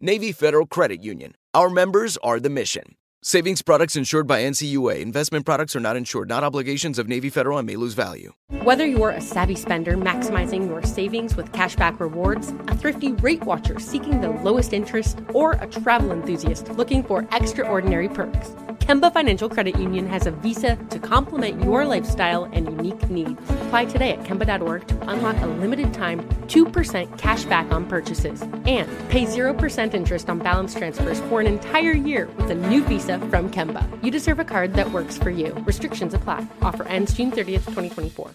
Navy Federal Credit Union. Our members are the mission. Savings products insured by NCUA. Investment products are not insured, not obligations of Navy Federal and may lose value. Whether you're a savvy spender maximizing your savings with cashback rewards, a thrifty rate watcher seeking the lowest interest, or a travel enthusiast looking for extraordinary perks, Kemba Financial Credit Union has a visa to complement your lifestyle and unique needs. Apply today at Kemba.org to unlock a limited time 2% cash back on purchases and pay 0% interest on balance transfers for an entire year with a new visa from Kemba. You deserve a card that works for you. Restrictions apply. Offer ends June 30th, 2024.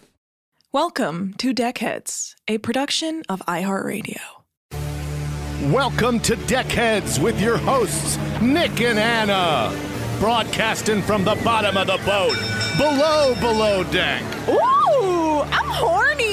Welcome to Deckheads, a production of iHeartRadio. Welcome to Deckheads with your hosts, Nick and Anna. Broadcasting from the bottom of the boat, below, below deck. Ooh, I'm horny.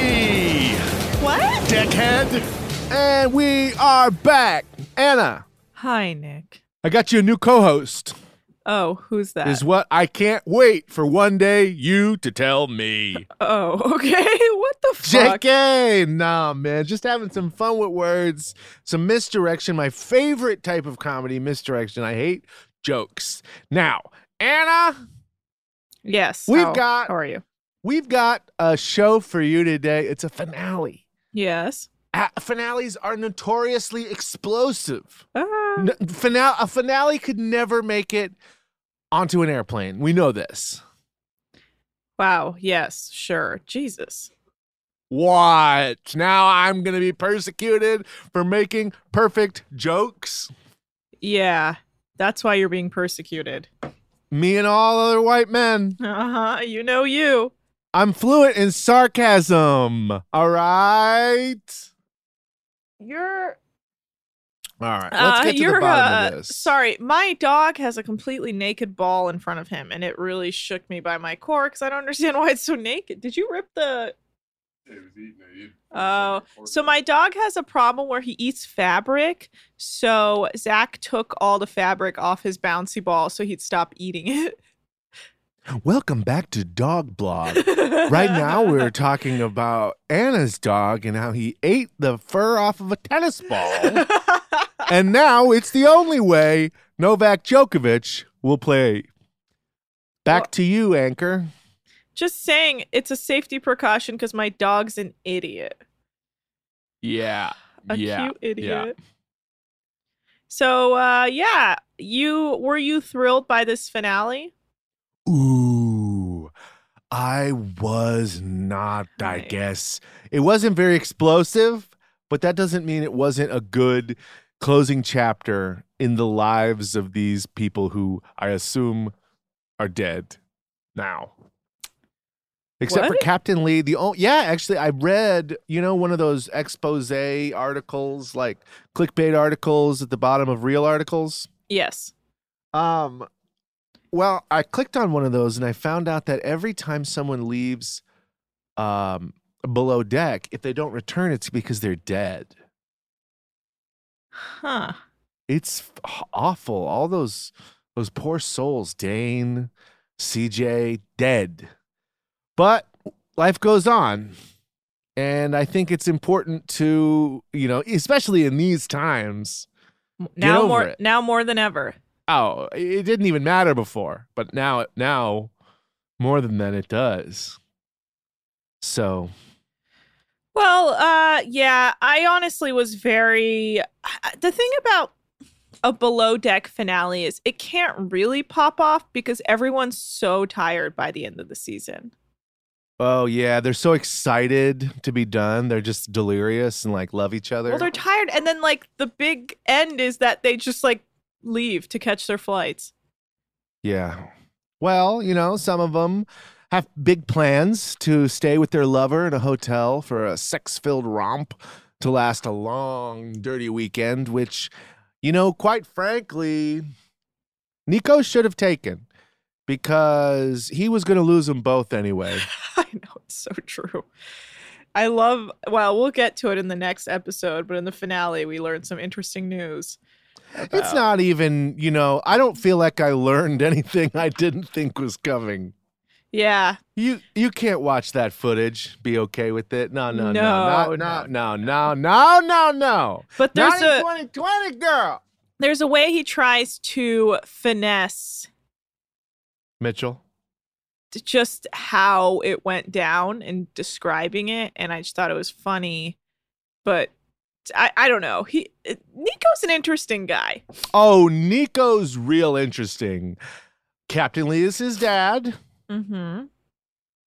What? Deckhead. And we are back. Anna, Hi, Nick. I got you a new co host. Oh, who's that? Is what I can't wait for one day you to tell me. oh, okay. what the fuck? JK! Nah, man. Just having some fun with words, some misdirection. My favorite type of comedy, misdirection. I hate jokes. Now, Anna, Yes. We've how- got- How are you? we've got a show for you today. It's a finale. Yes. Uh, finales are notoriously explosive. Ah. Finale, a finale could never make it onto an airplane. We know this. Wow. Yes. Sure. Jesus. What? Now I'm going to be persecuted for making perfect jokes? Yeah. That's why you're being persecuted. Me and all other white men. Uh huh. You know you. I'm fluent in sarcasm. All right. You're. All right. Let's uh, get to you're, the bottom uh, of this. Sorry, my dog has a completely naked ball in front of him, and it really shook me by my core because I don't understand why it's so naked. Did you rip the? Oh, so my dog has a problem where he eats fabric. So Zach took all the fabric off his bouncy ball so he'd stop eating it. Welcome back to Dog Blog. right now, we're talking about Anna's dog and how he ate the fur off of a tennis ball. and now it's the only way Novak Djokovic will play. Back Well- to you, Anchor. Just saying, it's a safety precaution because my dog's an idiot. Yeah. A yeah. cute idiot. So, uh, yeah, you were you thrilled by this finale? Ooh. I was not, I Right. guess. It wasn't very explosive, but that doesn't mean it wasn't a good closing chapter in the lives of these people who I assume are dead now. Except for Captain Lee, the oh yeah, actually I read, you know, one of those expose articles, like clickbait articles at the bottom of real articles. Yes. Um, well, I clicked on one of those and I found out that every time someone leaves um, below deck, if they don't return, it's because they're dead. Huh. It's awful. All those Those poor souls, Dane, CJ, dead. But life goes on. And I think it's important to, you know, especially in these times. now more it. now more than ever. Oh, it didn't even matter before, but now, now more than that, it does. So, Well, uh yeah, I honestly was very the thing about a below deck finale is it can't really pop off because everyone's so tired by the end of the season. oh yeah, they're so excited to be done. They're just delirious and like love each other. Well, they're tired and then like the big end is that they just like leave to catch their flights. Yeah. Well, you know, some of them have big plans to stay with their lover in a hotel for a sex filled romp to last a long, dirty weekend, which, you know, quite frankly, Nico should have taken because he was going to lose them both anyway. I know it's so true. I love well, we'll get to it in the next episode, but in the finale we learned some interesting news. It's not even, you know, I don't feel like I learned anything I didn't think was coming. Yeah, You you can't watch that footage, be okay with it. No, no, no, No, no, no, no, no, no, no, but there's Not a 2020, girl. there's a way he tries to finesse Mitchell. just how it went down and describing it and i just thought it was funny but i, I don't know. He nico's an interesting guy. Oh, Nico's real interesting. Captain Lee is his dad, mm-hmm.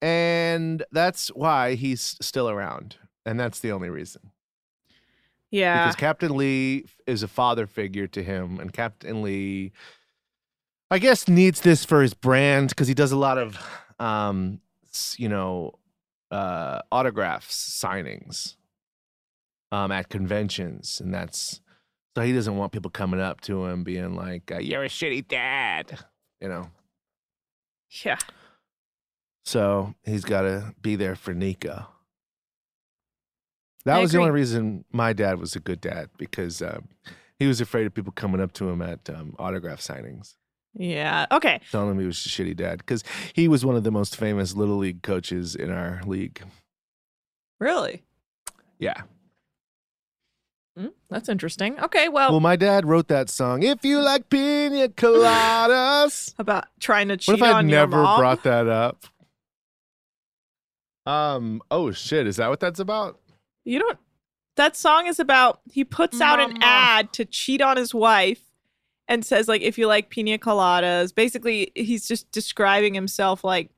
And that's why he's still around. And that's the only reason. yeah. Because Captain Lee is a father figure to him, and Captain Lee, I guess, needs this for his brand because he does a lot of, um, you know, uh, autographs signings, um, at conventions, and that's so he doesn't want people coming up to him being like, uh, "You're a shitty dad," you know. yeah So he's got to be there for Nico. That I was the only reason my dad was a good dad because um, he was afraid of people coming up to him at um, autograph signings, yeah okay telling him he was a shitty dad because he was one of the most famous little league coaches in our league. really Yeah. Mm, that's interesting okay well, Well, my dad wrote that song. If you like pina coladas. about trying to what cheat if I'd on your never mom brought that up? Um. Oh shit! Is that what that's about? you don't that song is about he puts out an ad to cheat on his wife and says like if you like pina coladas basically he's just describing himself like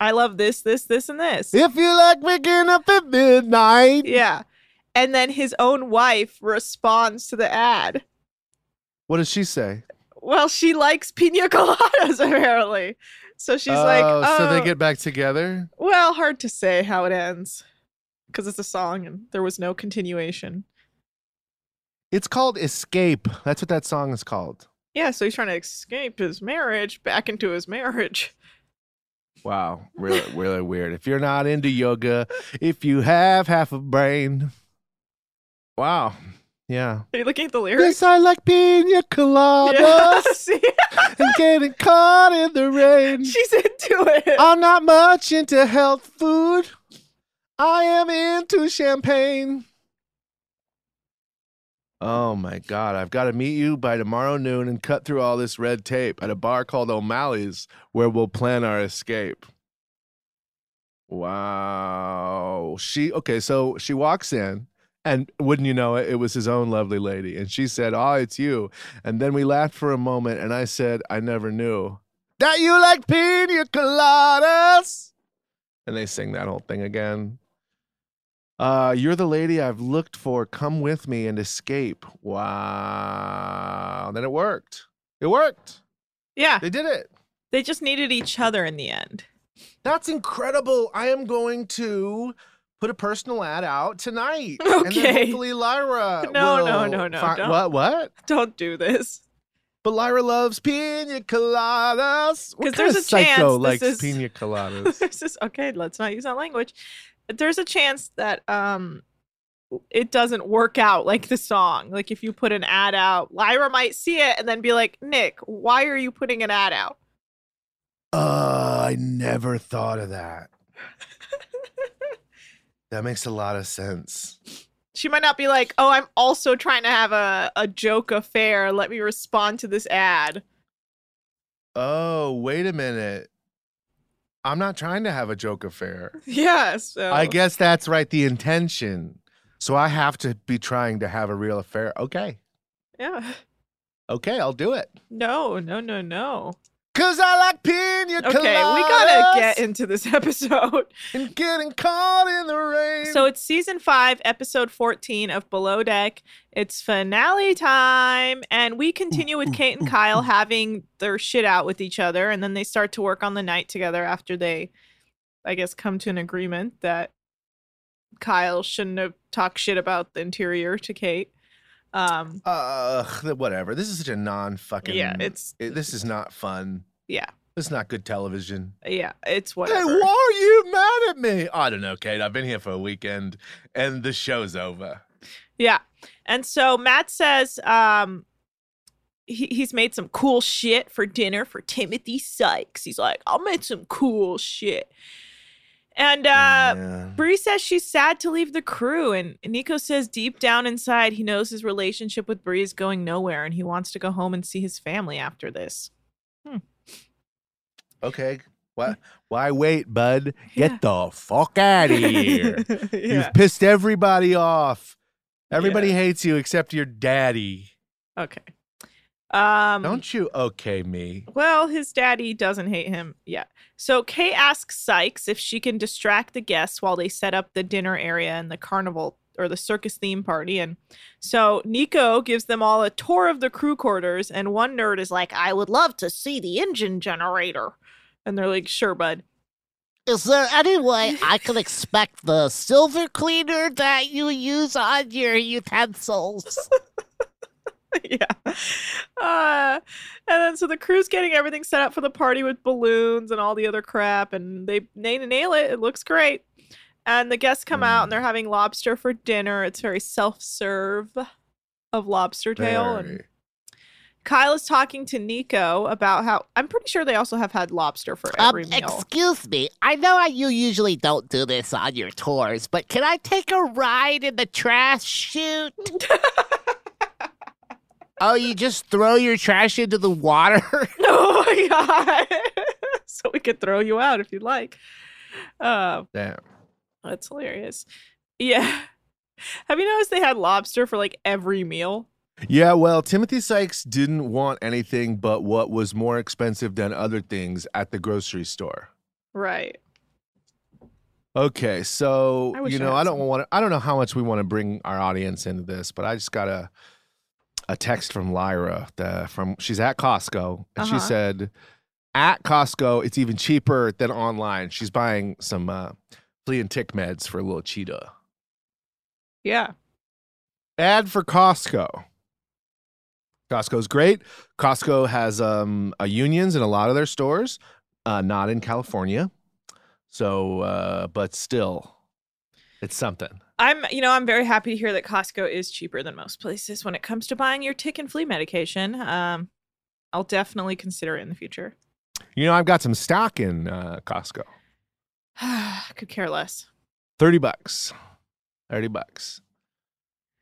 i love this this this and this If you like waking up at midnight. yeah and then his own wife responds to the ad What does she say? well she likes pina coladas apparently so she's like Oh, oh so they oh. get back together. well hard to say how it ends because it's a song and there was no continuation It's called Escape. That's what that song is called. Yeah, so he's trying to escape his marriage back into his marriage. Wow, really, really weird. If you're not into yoga, if you have half a brain, wow, yeah. Are you looking at the lyrics? Yes, I like pina coladas see? and getting caught in the rain. She's into it. I'm not much into health food. I am into champagne. Oh my God. I've got to meet you by tomorrow noon and cut through all this red tape at a bar called O'Malley's where we'll plan our escape. Wow. She, okay, so she walks in. And wouldn't you know it, it was his own lovely lady. And she said, Oh, it's you. And then we laughed for a moment. And I said, I never knew that you like pina coladas. And they sing that whole thing again. Uh, you're the lady I've looked for. Come with me and escape. Wow. Then it worked. It worked. Yeah, They did it. they just needed each other in the end. That's incredible. I am going to put a personal ad out tonight. And then hopefully Lyra. No, no, no, no, fi- What? What? Don't do this. But Lyra loves pina coladas. What 'Cause kind there's a chance psycho this likes is- pina coladas? This is okay, let's not use that language. There's a chance that um it doesn't work out like the song. Like if you put an ad out, Lyra might see it and then be like, Nick, why are you putting an ad out? Uh, I never thought of that. That makes a lot of sense. She might not be like, oh, I'm also trying to have a, a joke affair. Let me respond to this ad. Oh, wait a minute. I'm not trying to have a joke affair. Yeah. So I guess that's right, the intention. So I have to be trying to have a real affair. Okay. Yeah. Okay, I'll do it. No, no, no, no. Cause I like pina coladas. Okay, we gotta get into this episode. and getting caught in the rain. So it's season five, episode 14 of Below Deck. It's finale time. And we continue with Kate and Kyle having their shit out with each other. And then they start to work on the night together after they, I guess, come to an agreement that Kyle shouldn't have talked shit about the interior to Kate. Um, uh, whatever. This is such a non-fucking. Yeah, it's- it- this is not fun. Yeah, It's not good television. yeah, it's what Hey, why are you mad at me? I don't know, Kate. I've been here for a weekend, and the show's over. Yeah. And so Matt says um he, he's made some cool shit for dinner for Timothy Sykes. He's like, I made some cool shit. And uh Yeah. Bree says she's sad to leave the crew, and Nico says deep down inside he knows his relationship with Bree is going nowhere, and he wants to go home and see his family after this. Okay. Why? Why wait, bud? Yeah. Get the fuck out of here. yeah. You've pissed everybody off. Everybody Yeah. hates you except your daddy. Okay. Um Don't you okay me? Well, his daddy doesn't hate him yet. So Kay asks Sykes if she can distract the guests while they set up the dinner area and the carnival or the circus theme party. And so Nico gives them all a tour of the crew quarters, and one nerd is like, I would love to see the engine generator. And they're like, sure, bud. Is there any way I can expect the silver cleaner that you use on your utensils? yeah. Uh, and then so the crew's getting everything set up for the party with balloons and all the other crap, and they they nail it. It looks great. And the guests come out and they're having lobster for dinner. It's very self-serve of lobster tail. And Very. Kyle is talking to Nico about how I'm pretty sure they also have had lobster for Um, every meal. excuse me. I know you usually don't do this on your tours, but can I take a ride in the trash chute? oh, you just throw your trash into the water? oh my god! so we could throw you out if you'd like. Uh, Damn. That's hilarious. Yeah. Have you noticed they had lobster for like every meal? Yeah, well, Timothy Sykes didn't want anything but what was more expensive than other things at the grocery store. Right. Okay, so you know, had I don't want to. I don't know how much we want to bring our audience into this, but I just got a a text from Lyra. The, from she's at Costco, and she Uh-huh. said, "At Costco, it's even cheaper than online." She's buying some uh, flea and tick meds for a little cheetah. Yeah. Ad for Costco. Costco's great. Costco has um, uh, unions in a lot of their stores, uh, not in California. So, uh, but still, it's something. I'm, you know, I'm very happy to hear that Costco is cheaper than most places when it comes to buying your tick and flea medication. Um, I'll definitely consider it in the future. You know, I've got some stock in uh, Costco. Could care less. 30 bucks. 30 bucks.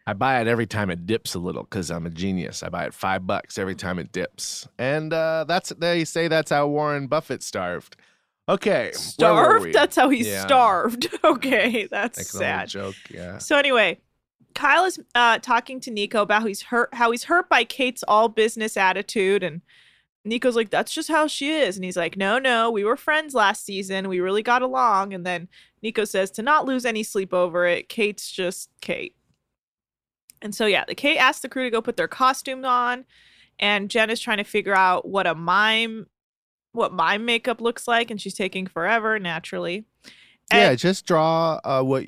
I buy it every time it dips a little because I'm a genius. I buy it five bucks every time it dips. And uh, that's they say that's how Warren Buffett starved. Okay. Starved? That's how he's Yeah. starved. Okay, that's Like sad. joke, yeah. So anyway, Kyle is uh, talking to Nico about how he's hurt, how he's hurt by Kate's all business attitude, and Nico's like, "That's just how she is," and he's like, "No, no, we were friends last season. We really got along." And then Nico says to not lose any sleep over it. Kate's just Kate. And so yeah, the Kate asks the crew to go put their costumes on, and Jen is trying to figure out what a mime, what mime makeup looks like, and she's taking forever naturally. yeah, just draw uh, what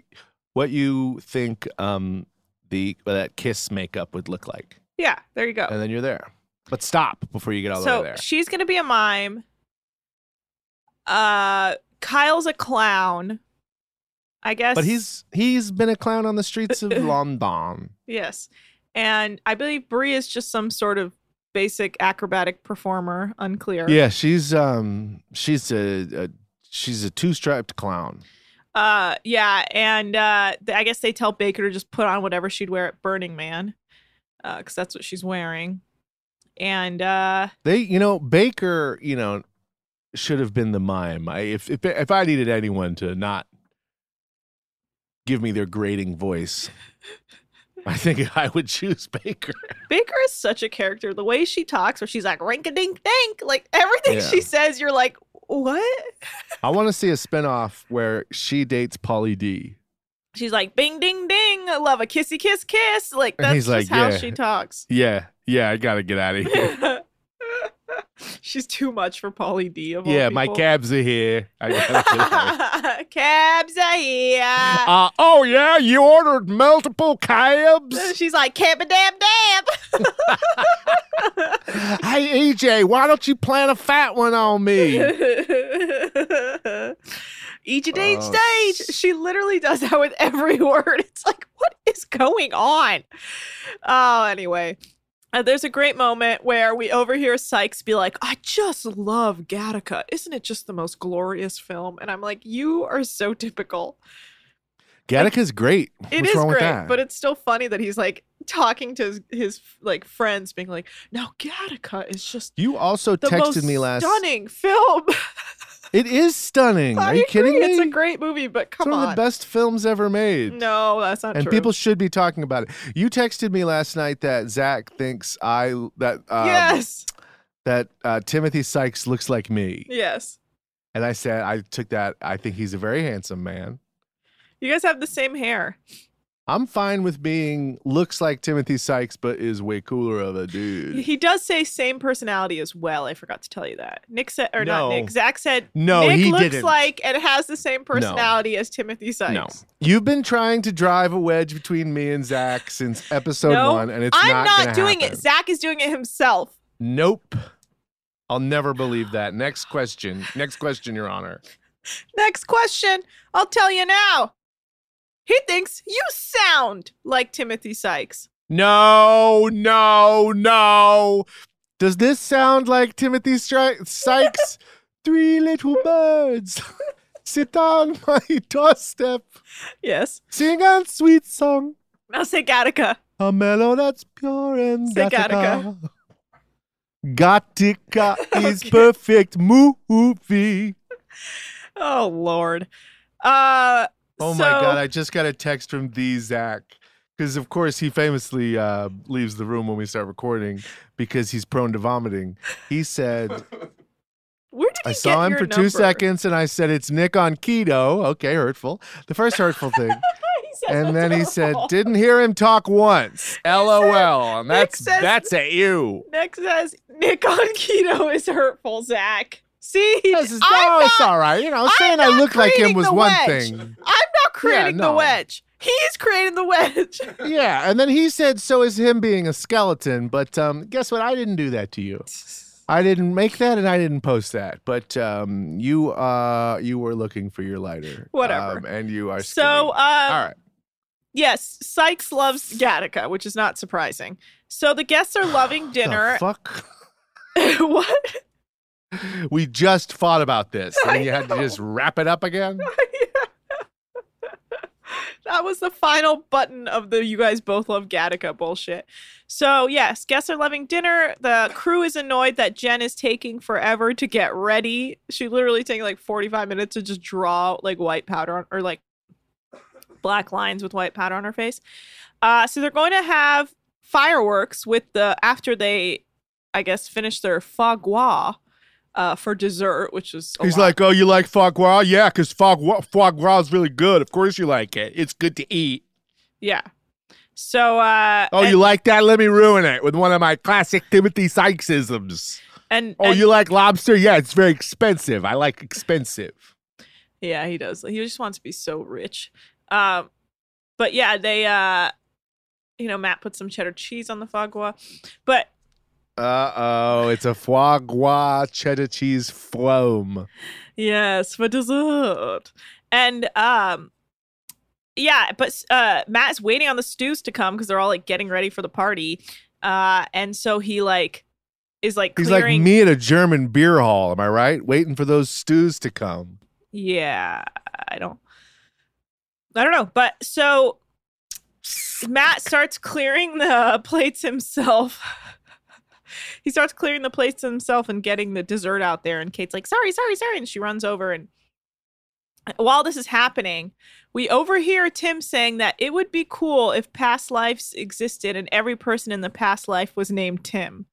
what you think um, the that kiss makeup would look like, yeah, there you go. and then you're there. But stop before you get all the so way there. she's gonna be a mime. Uh, Kyle's a clown. I guess. But he's he's been a clown on the streets of London. yes, and I believe Bree is just some sort of basic acrobatic performer. Unclear. Yeah, she's um she's a, a she's a two striped clown. Uh, yeah, and uh, I guess they tell Baker to just put on whatever she'd wear at Burning Man, uh, because that's what she's wearing. And uh, They, you know, Baker, you know, should have been the mime. I, if if if I needed anyone to not give me their grating voice, I think I would choose Baker. Baker is such a character. The way she talks, where she's like rink a dink dink, like everything Yeah. she says, you're like, what? I want to see a spinoff where she dates Pauly D. She's like, bing ding ding, I love a kissy kiss kiss. Like that's just like, how yeah. she talks. Yeah, yeah, I gotta get out of here. She's too much for Pauly D. Of all yeah, my cabs are here. I gotta get out. Cabs are here. Uh, oh yeah, you ordered multiple cabs. She's like, cab a dab dab. hey EJ, why don't you plant a fat one on me? each each Oh, stage. She literally does that with every word. It's like, what is going on? Oh, anyway. Uh, there's a great moment where we overhear Sykes be like, I just love Gattaca. Isn't it just the most glorious film? And I'm like, you are so typical. Gattaca's great. What's is wrong with great, that? but it's still funny that he's like talking to his, his like friends, being like, "Now Gattaca is just you also texted me last. stunning film." It is stunning. I Are you kidding me? It's a great movie, but It's come one on. of the best films ever made. No, that's not true. and true. people should be talking about it. You texted me last night that Zach thinks I that um, yes, that uh, Timothy Sykes looks like me, yes. and I said I took that. I think he's a very handsome man. You guys have the same hair. I'm fine with being looks like Timothy Sykes, but is way cooler of a dude. He does say same personality as well. I forgot to tell you that. Nick said, or No. not Nick. Zach said, No, Nick he looks didn't. like and has the same personality as Timothy Sykes. No, you've been trying to drive a wedge between me and Zach since episode No, one, and it's I'm not, not, doing happen. it. Zach is doing it himself. Nope. I'll never believe that. Next question. Next question, Your Honor. Next question. I'll tell you now. He thinks you sound like Timothy Sykes. No, no, no. Does this sound like Timothy Stri- Sykes? Three little birds sit on my doorstep, Yes. sing a sweet song, Now say Gattaca. a mellow that's pure and Say Gattaca. Gattaca is perfect movie. Oh Lord. Uh Oh my god! I just got a text from the Zach because, of course, he famously uh, leaves the room when we start recording because he's prone to vomiting. He said, Where did he "I saw him for two seconds, and I said it's Nick on keto." Okay, hurtful. The first hurtful thing, and then he said, "Didn't hear him talk once." LOL. And that's says- that's at you. Nick says Nick on keto is hurtful, Zach. See, This is, no, not, it's all right. You know, I'm saying I look like him was the one thing. I'm not creating the no. wedge. He's creating the wedge. Yeah, and then he said, "So is him being a skeleton." But um, guess what? I didn't do that to you. I didn't make that, and I didn't post that. But um, you, uh, you were looking for your lighter, Whatever. um, and you are. so, um, all right. yes, Sykes loves Gattaca, which is not surprising. So the guests are loving dinner. The fuck. what? We just fought about this, and you had to just wrap it up again. that was the final button of the you guys both love Gattaca bullshit. So, yes, guests are loving dinner. The crew is annoyed that Jen is taking forever to get ready. She literally taking like 45 minutes to just draw like white powder on, or like black lines with white powder on her face. Uh, so they're going to have fireworks with the after they, I guess, finish their foie gras uh, for dessert, which is a He's lot. like, "Oh, you like foie gras? Yeah, because foie gras, foie gras is really good. Of course you like it. It's good to eat. yeah. So, uh, Oh, and, you like that? Let me ruin it with one of my classic Timothy Sykesisms. and, Oh, and- you like lobster? Yeah, it's very expensive. I like expensive. Yeah, he does. He just wants to be so rich. Um, but yeah, they uh, you know, Matt put some cheddar cheese on the foie gras, but Uh oh, it's a foie gras cheddar cheese foam. yes, for dessert. And um, yeah, but uh, Matt's waiting on the stews to come because they're all like getting ready for the party. Uh, and so he like is like He's clearing. like me at a German beer hall. Am I right? Waiting for those stews to come. Yeah, I don't. I don't know, but so Matt starts clearing the plates himself. He starts clearing the plates himself and getting the dessert out there. And Kate's like, "Sorry, sorry, sorry," and she runs over. And while this is happening, we overhear Tim saying that it would be cool if past lives existed and every person in the past life was named Tim.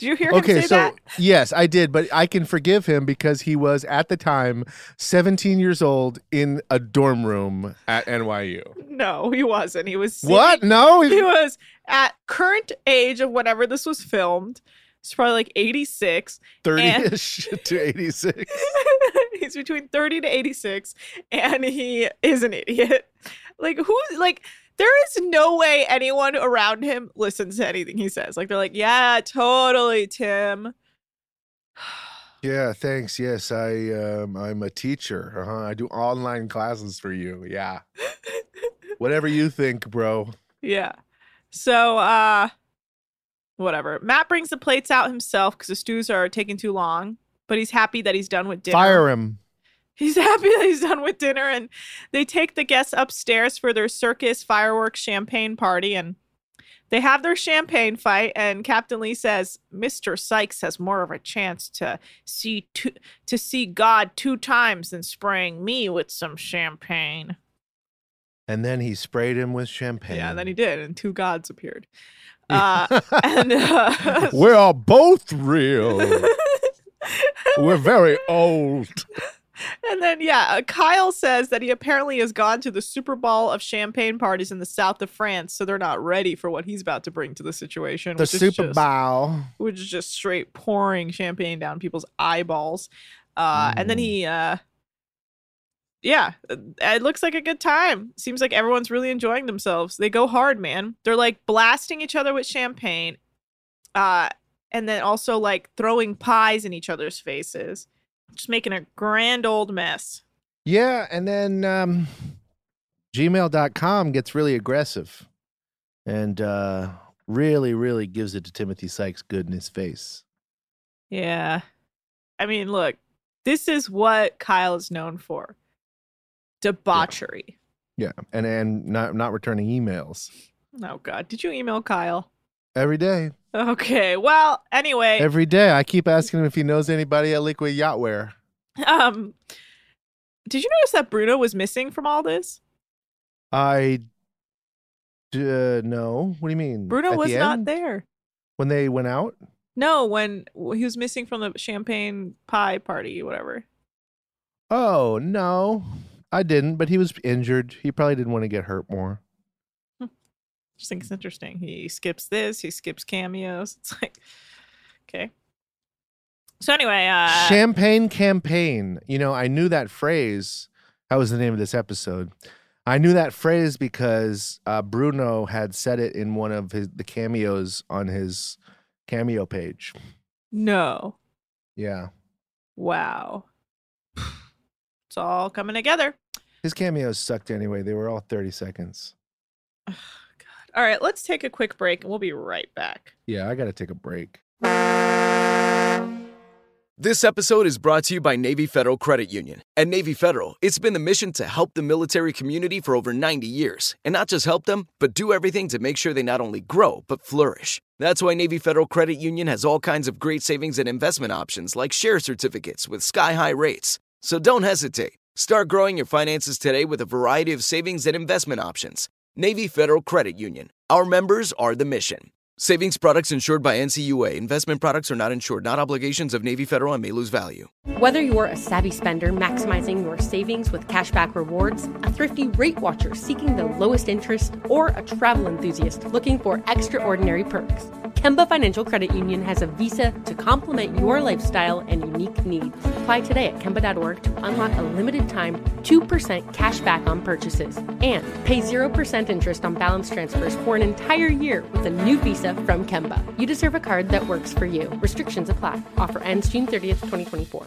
Did you hear him Okay, say so that? yes, I did, but I can forgive him because he was at the time 17 years old in a dorm room at NYU. No, he wasn't. He was What? No, he was at current age of whenever this was filmed. It's probably like 86. 30ish to 86. He's between 30 to 86 and he is an idiot. Like who like there is no way anyone around him listens to anything he says. Like they're like, "Yeah, totally, Tim." Yeah, thanks. Yes, I um I'm a teacher. Uh-huh. I do online classes for you. Yeah. Whatever you think, bro. Yeah. So, uh, whatever. Matt brings the plates out himself because the stews are taking too long, but he's happy that he's done with dinner. Fire him. He's happy that he's done with dinner, and they take the guests upstairs for their circus fireworks champagne party, and they have their champagne fight. And Captain Lee says Mr. Sykes has more of a chance to see two, to see God two times than spraying me with some champagne. And then he sprayed him with champagne. Yeah, and then he did, and two gods appeared. Uh, and uh, We're both real. We're very old. And then, yeah, uh, Kyle says that he apparently has gone to the Super Bowl of champagne parties in the south of France, so they're not ready for what he's about to bring to the situation. The Super just- Bowl. which is just straight pouring champagne down people's eyeballs. Uh, And then Mm. he, uh, yeah, uh, it looks like a good time. Seems like everyone's really enjoying themselves. They go hard, man. They're like blasting each other with champagne, uh, and then also like throwing pies in each other's faces, just making a grand old mess. Yeah, and then um, gmail.com gets really aggressive and uh, really, really gives it to Timothy Sykes good in his face. Yeah. I mean, look, this is what Kyle is known for debauchery. Yeah, and and not not returning emails Oh, God. Did you email Kyle? every day. Okay. Well, anyway, Every day, I keep asking him if he knows anybody at Liquid Yachtwear. um, did you notice that Bruno was missing from all this? I uh, no. What do you mean? Bruno At was not there. when they went out. No, when he was missing from the champagne pie party, whatever. Oh no, I didn't. But he was injured. He probably didn't want to get hurt more. Just think it's interesting. He skips this, he skips cameos. It's like, okay. So anyway, uh, Champagne campaign. You know, I knew that phrase. That was the name of this episode. I knew that phrase because uh, Bruno had said it in one of his the cameos on his cameo page. no, Yeah, wow, it's all coming together. his cameos sucked anyway. They were all thirty seconds. All right, let's take a quick break, and we'll be right back. Yeah, I got to take a break. This episode is brought to you by Navy Federal Credit Union. At Navy Federal, it's been the mission to help the military community for over 90 years. And not just help them, but do everything to make sure they not only grow, but flourish. That's why Navy Federal Credit Union has all kinds of great savings and investment options like share certificates with sky high rates. So don't hesitate. Start growing your finances today with a variety of savings and investment options. Navy Federal Credit Union. Our members are the mission. Savings products insured by NCUA. Investment products are not insured, not obligations of Navy Federal and may lose value. Whether you're a savvy spender maximizing your savings with cashback rewards, a thrifty rate watcher seeking the lowest interest, or a travel enthusiast looking for extraordinary perks, Kemba Financial Credit Union has a visa to complement your lifestyle and unique needs. Apply today at Kemba.org to unlock a limited time 2% cash back on purchases and pay 0% interest on balance transfers for an entire year with a new visa from Kemba. You deserve a card that works for you. Restrictions apply. Offer ends June 30th, 2024.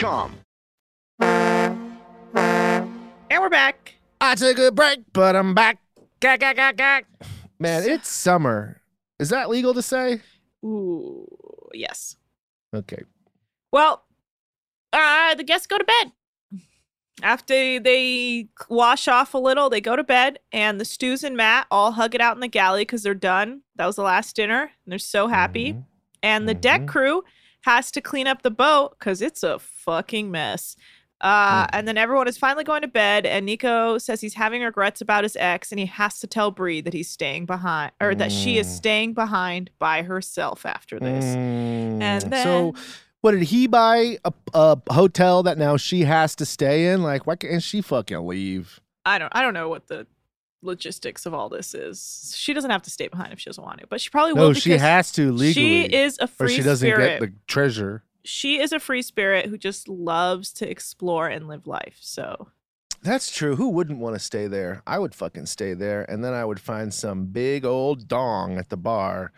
And we're back. I took a break, but I'm back. Man, it's summer. Is that legal to say? Ooh, yes. Okay. Well, uh, the guests go to bed. After they wash off a little, they go to bed, and the Stews and Matt all hug it out in the galley because they're done. That was the last dinner, and they're so happy. Mhm. And the deck Mhm. crew has to clean up the boat because it's a fucking mess. Uh, And then everyone is finally going to bed, and Nico says he's having regrets about his ex, and he has to tell Bree that he's staying behind, or that she is Mm. staying behind by herself after this. Mm, And then so, what did he buy a, a hotel that now she has to stay in? Like, why can't she fucking leave? I don't I don't know what the logistics of all this is. She doesn't have to stay behind if she doesn't want to, but she probably will. No, she has to legally. She is a free or she doesn't spirit. get the treasure. She is a free spirit who just loves to explore and live life. So That's true. Who wouldn't want to stay there? I would fucking stay there, and then I would find some big old dong at the bar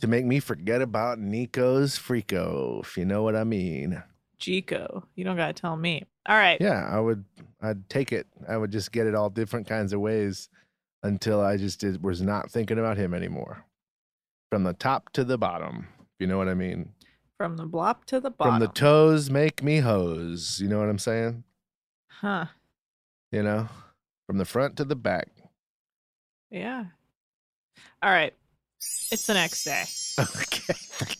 to make me forget about Nico's freako, if you know what I mean. Jico, you don't gotta tell me. All right. Yeah, I would. I'd take it. I would just get it all different kinds of ways until I just did, was not thinking about him anymore. From the top to the bottom, you know what I mean. From the blop to the bottom. From the toes, make me hose. You know what I'm saying? huh. You know, from the front to the back. Yeah. All right. It's the next day. Okay,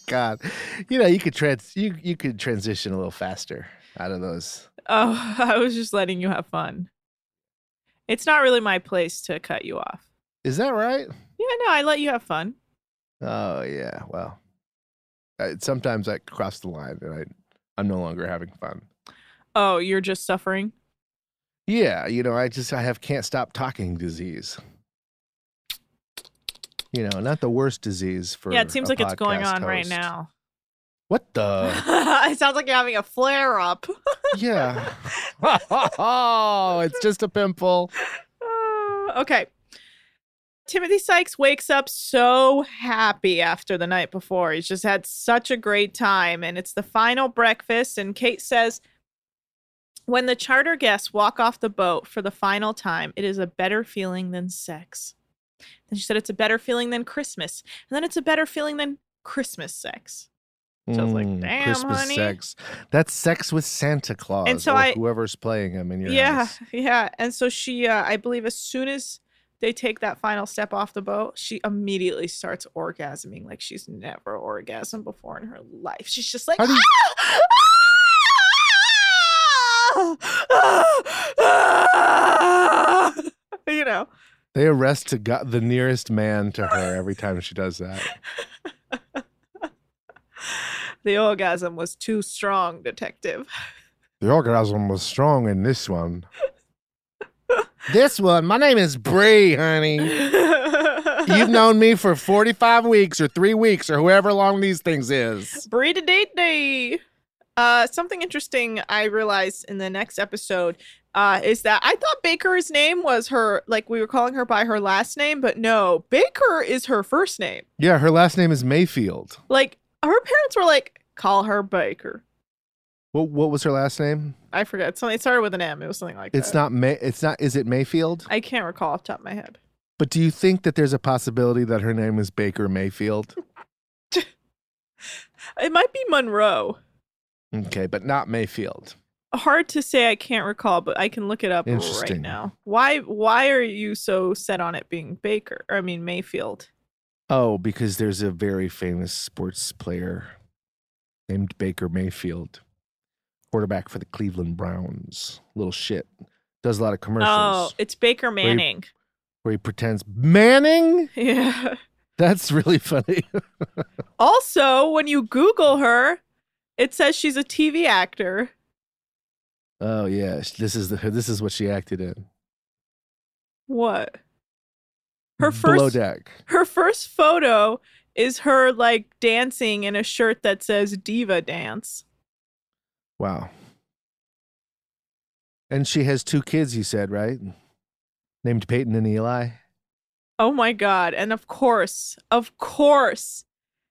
God. You know, you could trans you you could transition a little faster out of those. Oh, I was just letting you have fun. It's not really my place to cut you off. Is that right? Yeah, no, I let you have fun. Oh yeah. Well, I, sometimes I cross the line and I I'm no longer having fun. Oh, you're just suffering? Yeah, you know, I just I have can't stop talking disease. You know, not the worst disease for yeah, it seems like it's going on right now. What the? it sounds like you're having a flare up. yeah. it's just a pimple. Uh, okay. Timothy Sykes wakes up so happy after the night before. He's just had such a great time. And it's the final breakfast. And Kate says, when the charter guests walk off the boat for the final time, it is a better feeling than sex. Then she said, it's a better feeling than Christmas. And then it's a better feeling than Christmas sex. So I was like, Mm, damn, Christmas honey. sex. That's sex with Santa Claus so or I- whoever's playing him in your yeah, house. yeah. And so she, uh, I believe, as soon as they take that final step off the boat, she immediately starts orgasming like she's never orgasmed before in her life. She's just like, How do you- "Ah! you know. They arrest the nearest man to her every time she does that. The orgasm was too strong, detective. The orgasm was strong in this one. this one, my name is Bree, honey. You've known me for 45 weeks or three weeks or however long these things is. Brie to date day. Uh, something interesting I realized in the next episode uh, is that I thought Baker's name was her, like we were calling her by her last name, but no, Baker is her first name. Yeah, her last name is Mayfield. Like her parents were like, call her Baker. What what was her last name? I forget. Something it started with an M. It was something like It's that. not May it's not is it Mayfield? I can't recall off the top of my head. But do you think that there's a possibility that her name is Baker Mayfield? It might be Monroe. Okay, but not Mayfield. Hard to say. I can't recall, but I can look it up right now. Why? Why are you so set on it being Baker? Or, I mean Mayfield. Oh, because there's a very famous sports player named Baker Mayfield, quarterback for the Cleveland Browns. Little shit. Does a lot of oh, commercials. Oh, it's Baker Where he- Manning. where he pretends Manning. Yeah. That's really funny. Also, when you Google her, it says she's a TV actor. Oh yeah, this is the this is what she acted in. What? Her Below first deck. her first photo is her like dancing in a shirt that says diva dance. Wow. And she has two kids, you said, right? Named Peyton and Eli. Oh my god. And of course, of course.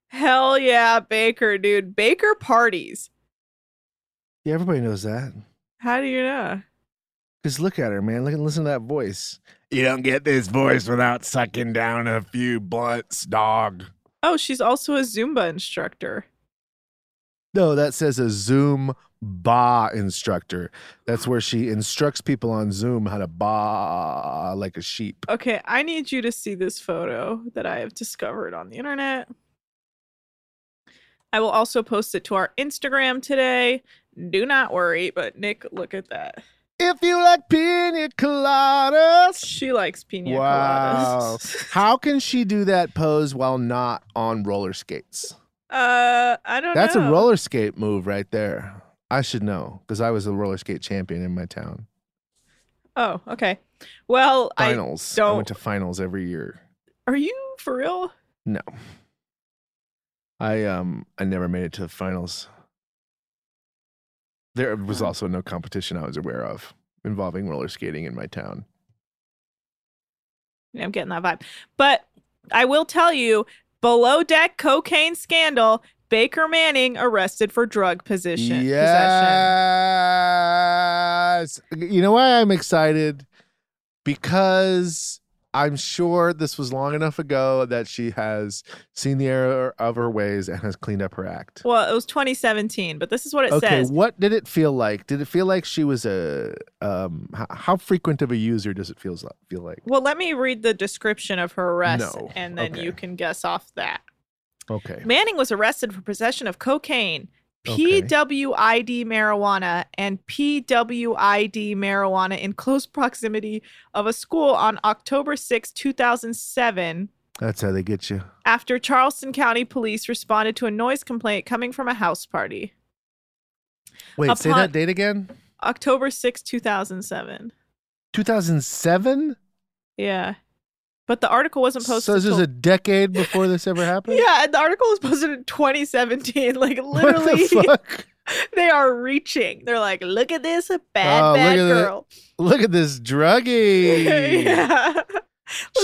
Hell yeah, Baker, dude. Baker parties. Yeah, everybody knows that. How do you know? Just look at her, man. Look and listen to that voice. You don't get this voice without sucking down a few blunts, dog. Oh, she's also a Zumba instructor. No, that says a Zoom ba instructor. That's where she instructs people on Zoom how to ba like a sheep. Okay, I need you to see this photo that I have discovered on the internet. I will also post it to our Instagram today. Do not worry, but Nick, look at that. If you like pina coladas. She likes pina Wow. coladas. How can she do that pose while not on roller skates? Uh, I don't That's know. a roller skate move right there. I should know because I was a roller skate champion in my town. Oh, okay. Well, Finals. I I, don't. went to finals every year. Are you for real? No. I um I never made it to the finals. There was also no competition I was aware of involving roller skating in my town. I'm getting that vibe. But I will tell you, below deck cocaine scandal. Baker Manning arrested for drug position. possession. Yes. You know why I'm excited? Because I'm sure this was long enough ago that she has seen the error of her ways and has cleaned up her act. Well, it was 2017, but this is what it okay, says. what did it feel like? Did it feel like she was a um h- how frequent of a user does it feel feel like? Well, let me read the description of her arrest, No. and then you can guess off that. Okay. Manning was arrested for possession of cocaine, Okay. PWID marijuana, and PWID marijuana in close proximity of a school on October 6, 2007, That's how they get you. after Charleston County police responded to a noise complaint coming from a house party. Wait, say that date again? October 6, 2007. 2007? Yeah. But the article wasn't posted. So this is a decade before this ever happened? Yeah, and the article was posted in 2017. Like literally, the fuck? they are reaching. They're like, look at this bad, Oh, look bad that. girl. Look at this druggie. yeah.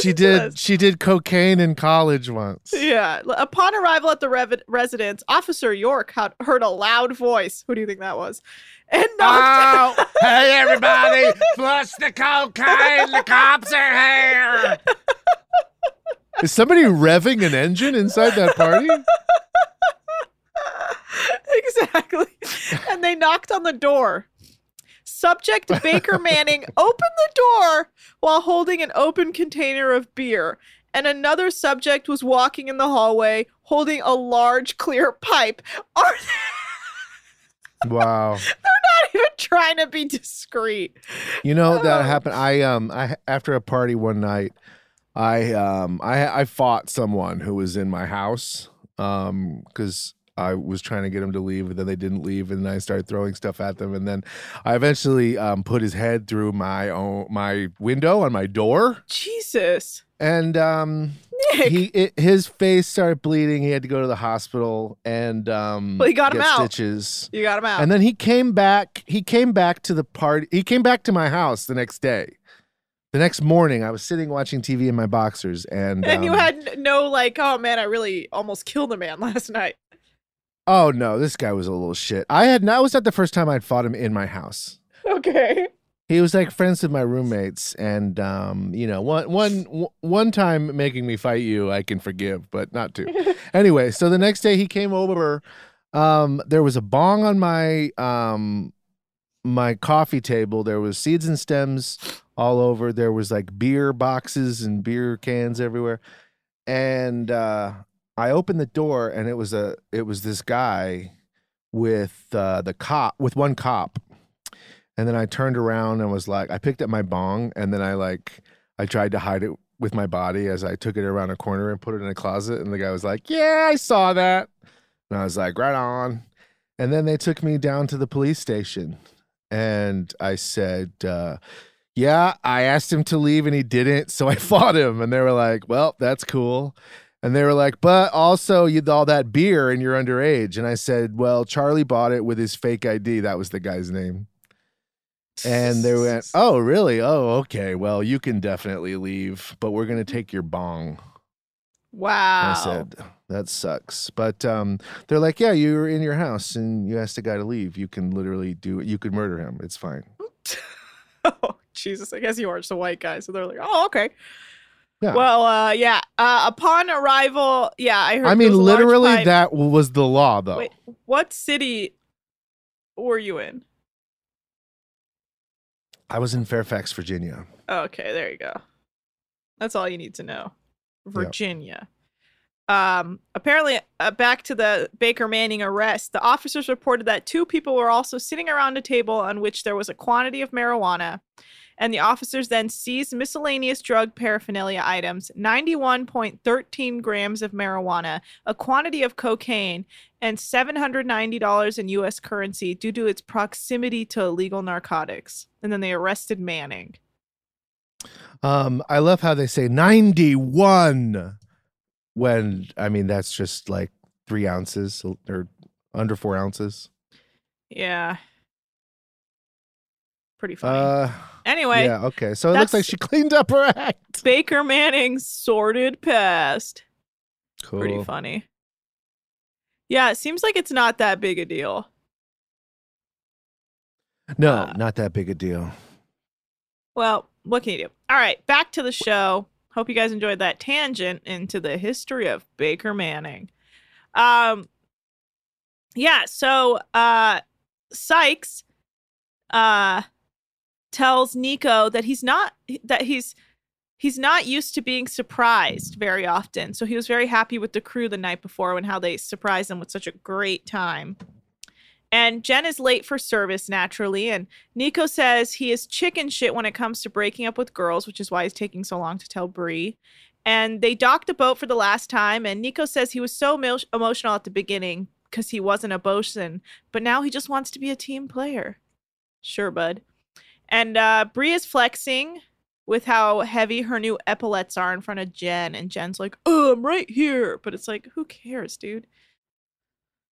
She did she did cocaine in college once. Yeah. Upon arrival at the rev- residence, Officer York had heard a loud voice. Who do you think that was? And knocked. Oh, hey everybody, flush the cocaine. The cops are here. Is somebody revving an engine inside that party? exactly. And they knocked on the door. Subject Baker Manning opened the door while holding an open container of beer. And another subject was walking in the hallway holding a large clear pipe. Are Wow. they're not even trying to be discreet. You know Oh. that happened. I um I after a party one night, I um I I fought someone who was in my house um because I was trying to get him to leave, and then they didn't leave, and then I started throwing stuff at them, and then I eventually um put his head through my own my window on my door, Jesus. and um Nick. he it, his face started bleeding. He had to go to the hospital and um Well, he got him out. stitches. You got him out. And then he came back. He came back to the party. He came back to my house the next day. The next morning, I was sitting watching TV in my boxers, and and you um, had no like, oh man, I really almost killed a man last night. Oh no, this guy was a little shit. I had that was not the first time I'd fought him in my house. Okay. He was like friends with my roommates, and um, you know, one one one time making me fight you, I can forgive, but not two. anyway, so the next day he came over. Um, there was a bong on my um my coffee table. There was seeds and stems all over. There was like beer boxes and beer cans everywhere. And uh, I opened the door, and it was a it was this guy with uh, the cop with one cop. And then I turned around and was like, I picked up my bong, and then I like I tried to hide it with my body as I took it around a corner and put it in a closet. And the guy was like, Yeah, I saw that. And I was like, Right on. And then they took me down to the police station. and I said, uh, "Yeah, I asked him to leave and he didn't, so I fought him." And they were like, "Well, that's cool." And they were like, "But also, you all that beer and you're underage." And I said, "Well, Charlie bought it with his fake ID. That was the guy's name." And they went, "Oh, really? Oh, okay. Well, you can definitely leave, but we're gonna take your bong." Wow. I said, that sucks. But um, they're like, yeah, you were in your house and you asked a guy to leave. You can literally do it. You could murder him. It's fine. oh, Jesus. I guess you are just a white guy. So they're like, oh, okay. Yeah. Well, uh, yeah. Uh, upon arrival, yeah, I heard. I mean, was a large literally, that was the law, though. Wait, what city were you in? I was in Fairfax, Virginia. Okay, there you go. That's all you need to know. Virginia. Um, apparently, uh, back to the Baker Manning arrest, the officers reported that two people were also sitting around a table on which there was a quantity of marijuana. And the officers then seized miscellaneous drug paraphernalia items 91.13 grams of marijuana, a quantity of cocaine, and $790 in US currency due to its proximity to illegal narcotics. And then they arrested Manning. Um, I love how they say 91 when, I mean, that's just like three ounces or under four ounces. Yeah. Pretty funny. Uh, anyway, yeah, okay. So it looks like she cleaned up her act. Baker Manning's sordid past. Cool. Pretty funny. Yeah, it seems like it's not that big a deal. No, Uh, not that big a deal. Well, what can you do? All right, back to the show. Hope you guys enjoyed that tangent into the history of Baker Manning. Um yeah, so uh Sykes uh tells Nico that he's not that he's he's not used to being surprised very often. So he was very happy with the crew the night before and how they surprised him with such a great time. And Jen is late for service naturally, and Nico says he is chicken shit when it comes to breaking up with girls, which is why he's taking so long to tell Bree. And they docked a boat for the last time, and Nico says he was so emo- emotional at the beginning because he wasn't a bosun, but now he just wants to be a team player. Sure, bud. And uh, Bree is flexing with how heavy her new epaulets are in front of Jen, and Jen's like, "Oh, I'm right here," but it's like, who cares, dude?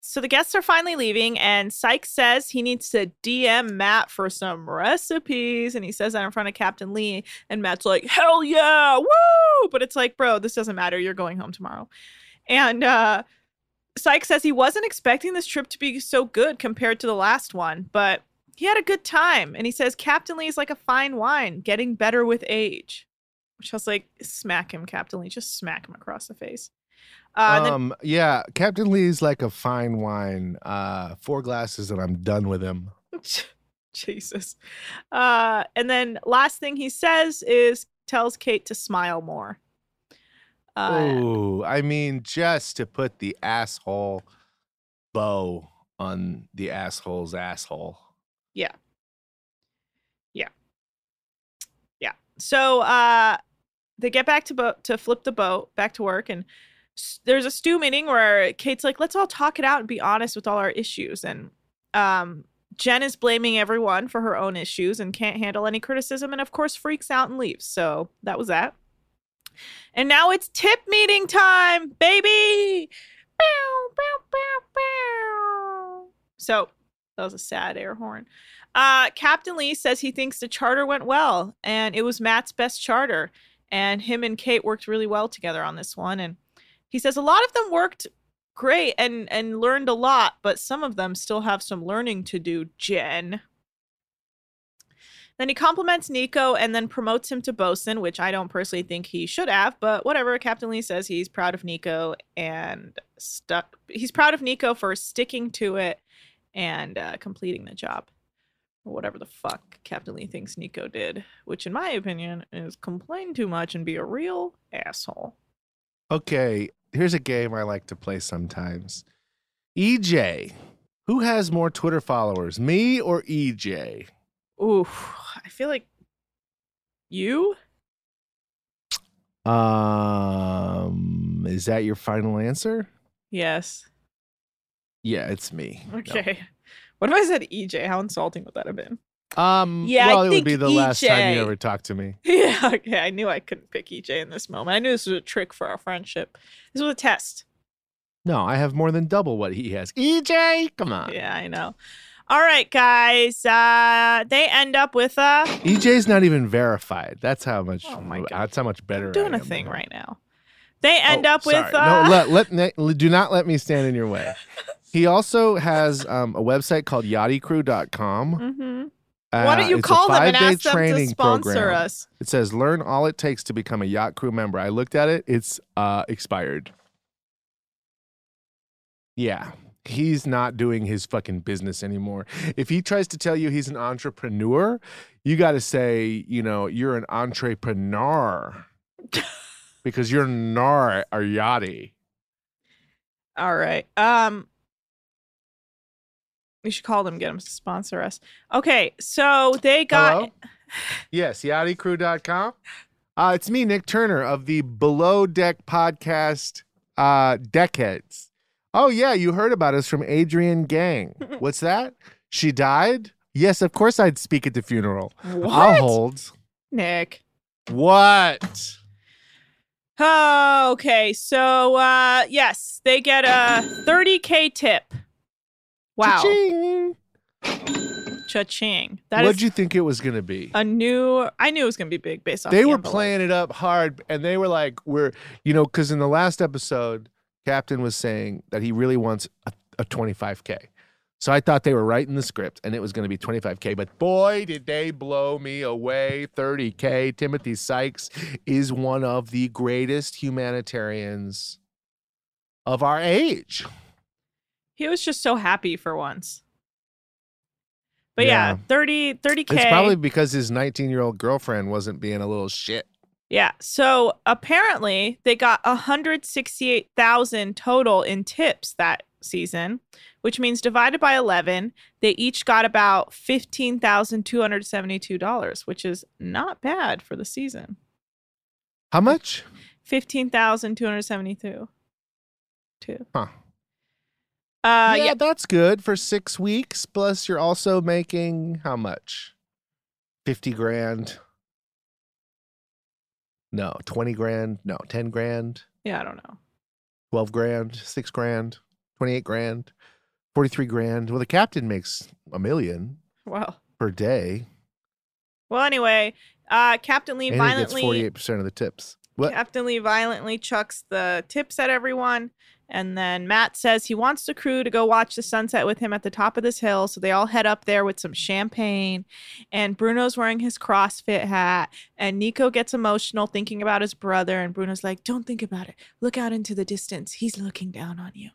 So the guests are finally leaving, and Sykes says he needs to DM Matt for some recipes. And he says that in front of Captain Lee. And Matt's like, hell yeah, woo! But it's like, bro, this doesn't matter. You're going home tomorrow. And uh, Sykes says he wasn't expecting this trip to be so good compared to the last one, but he had a good time. And he says Captain Lee is like a fine wine, getting better with age. Which I was like, smack him, Captain Lee. Just smack him across the face. Uh, then- um, yeah, Captain Lee's like a fine wine. Uh, four glasses and I'm done with him. Jesus. Uh, and then last thing he says is tells Kate to smile more. Uh, Ooh, I mean, just to put the asshole bow on the asshole's asshole. Yeah. Yeah. Yeah. So uh they get back to boat to flip the boat back to work and there's a stew meeting where Kate's like, let's all talk it out and be honest with all our issues. And um Jen is blaming everyone for her own issues and can't handle any criticism and of course freaks out and leaves. So that was that. And now it's tip meeting time, baby. Bow, bow, bow. So that was a sad air horn. Uh, Captain Lee says he thinks the charter went well and it was Matt's best charter. And him and Kate worked really well together on this one. And he says a lot of them worked great and and learned a lot, but some of them still have some learning to do, Jen. Then he compliments Nico and then promotes him to bosun, which I don't personally think he should have, but whatever. Captain Lee says he's proud of Nico and stuck. He's proud of Nico for sticking to it and uh, completing the job. Or whatever the fuck Captain Lee thinks Nico did, which in my opinion is complain too much and be a real asshole. Okay, here's a game I like to play sometimes. EJ, who has more Twitter followers, me or EJ? Ooh, I feel like you. Um, is that your final answer? Yes. Yeah, it's me. No. Okay. What if I said EJ? How insulting would that have been? Um, Yeah, I well, it would be the last time you ever talked to me. Yeah, okay. I knew I couldn't pick EJ in this moment. I knew this was a trick for our friendship. This was a test. No, I have more than double what he has. EJ, come on. Yeah, I know. All right, guys. Uh, they end up with a. EJ's not even verified. That's how much. Oh my God. That's how much better. I'm doing I a thing right now. They end Oh, up with. sorry. Uh, no. Let, let ne- do not let me stand in your way. He also has um, a website called YachtyCrew.com. mhm. Uh, Why don't you call them and ask them to sponsor program. us? It says learn all it takes to become a yacht crew member. I looked at it; it's uh, expired. Yeah, he's not doing his fucking business anymore. If he tries to tell you he's an entrepreneur, you got to say, you know, you're an entrepreneur because you're nar or yachty. All right. Um we should call them, get them to sponsor us. Okay, so they got Hello? Yes, yachtycrew.com. Uh, it's me, Nick Turner of the Below Deck podcast, uh, Deckheads. Oh, yeah, you heard about us from Adrienne Gang. What's that? She died? Yes, of course I'd speak at the funeral. What? I'll hold. Nick. What? Oh, okay. So uh yes, they get a 30k tip. Wow. Cha-ching. Cha-ching. That is What'd you think it was going to be? a new I knew it was gonna be big based off they the were envelope. playing it up hard and they were like we're you know because in the last episode captain was saying that he really wants a, a 25k so i thought they were writing the script and it was going to be 25k but boy did they blow me away 30k timothy sykes is one of the greatest humanitarians of our age He was just so happy for once. But yeah, Yeah. 30 30k. it's probably because his 19 year old girlfriend wasn't being a little shit Yeah. So apparently they got 168,000 total in tips that season, which means divided by 11, they each got about $15,272, which is not bad for the season. how much 15,272. Two. Huh. Uh yeah, yeah. that's good for six weeks. Plus, you're also making how much? 50 grand. No, 20 grand. No, 10 grand, Yeah, I don't know. 12 grand, 6 grand, 28 grand, 43 grand. Well, the captain makes a million Well. per day. Well, anyway, uh Captain Lee And he gets violently 48% of the tips. What? Captain Lee violently chucks the tips at everyone. And then Matt says he wants the crew to go watch the sunset with him at the top of this hill. So they all head up there with some champagne. And Bruno's wearing his CrossFit hat. And Nico gets emotional thinking about his brother. And Bruno's like, Don't think about it. Look out into the distance. He's looking down on you.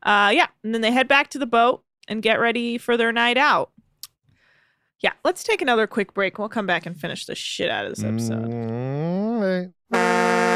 Uh, yeah. And then they head back to the boat and get ready for their night out. Yeah. Let's take another quick break. We'll come back and finish the shit out of this episode. Mm, right.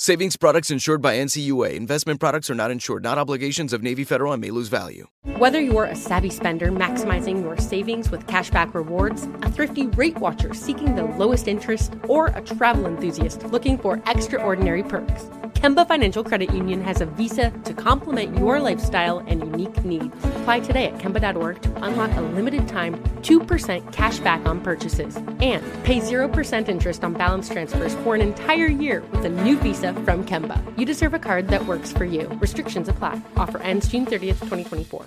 Savings products insured by NCUA. Investment products are not insured, not obligations of Navy Federal and may lose value. Whether you're a savvy spender maximizing your savings with cashback rewards, a thrifty rate watcher seeking the lowest interest, or a travel enthusiast looking for extraordinary perks, Kemba Financial Credit Union has a visa to complement your lifestyle and unique needs. Apply today at Kemba.org to unlock a limited time 2% cash back on purchases and pay 0% interest on balance transfers for an entire year with a new visa from Kemba. You deserve a card that works for you. Restrictions apply. Offer ends June 30th, 2024.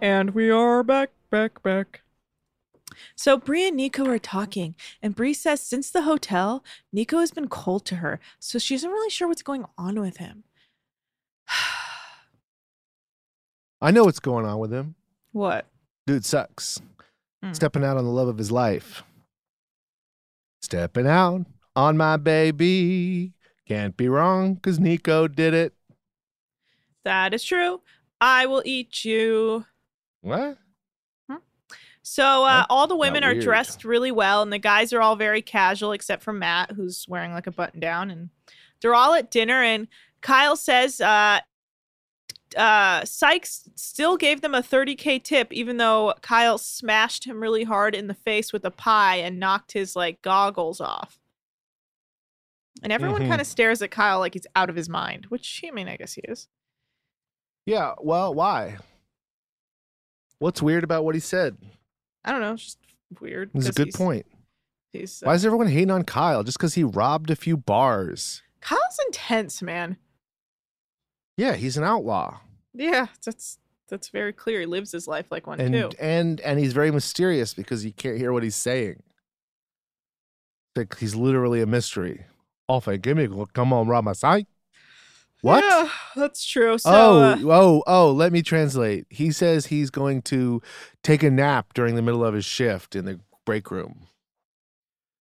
And we are back. back, back. So Bree and Nico are talking, and Bree says since the hotel, Nico has been cold to her, so she isn't really sure what's going on with him. I know what's going on with him. What? Dude sucks. Hmm. Stepping out on the love of his life. Stepping out on my baby. Can't be wrong because Nico did it. That is true. I will eat you. What? So uh, all the women are dressed really well, and the guys are all very casual, except for Matt, who's wearing like a button down. And they're all at dinner, and Kyle says uh, uh, Sykes still gave them a 30k tip, even though Kyle smashed him really hard in the face with a pie and knocked his like goggles off. And everyone Mhm. kind of stares at Kyle like he's out of his mind, which I mean, I guess he is. Yeah. Well, why? What's weird about what he said? I don't know, it's just weird. It's a good he's- point. He's, Why uh, is everyone hating on Kyle just because he robbed a few bars? Kyle's intense, man. Yeah, he's an outlaw, Yeah, that's that's very clear. He lives his life like one and too. and and he's very mysterious because you can't hear what he's saying. Like he's literally a mystery. Off a gimmick, come on, rob my site. What? Yeah, that's true. So, oh, uh, oh, oh, let me translate. He says he's going to take a nap during the middle of his shift in the break room.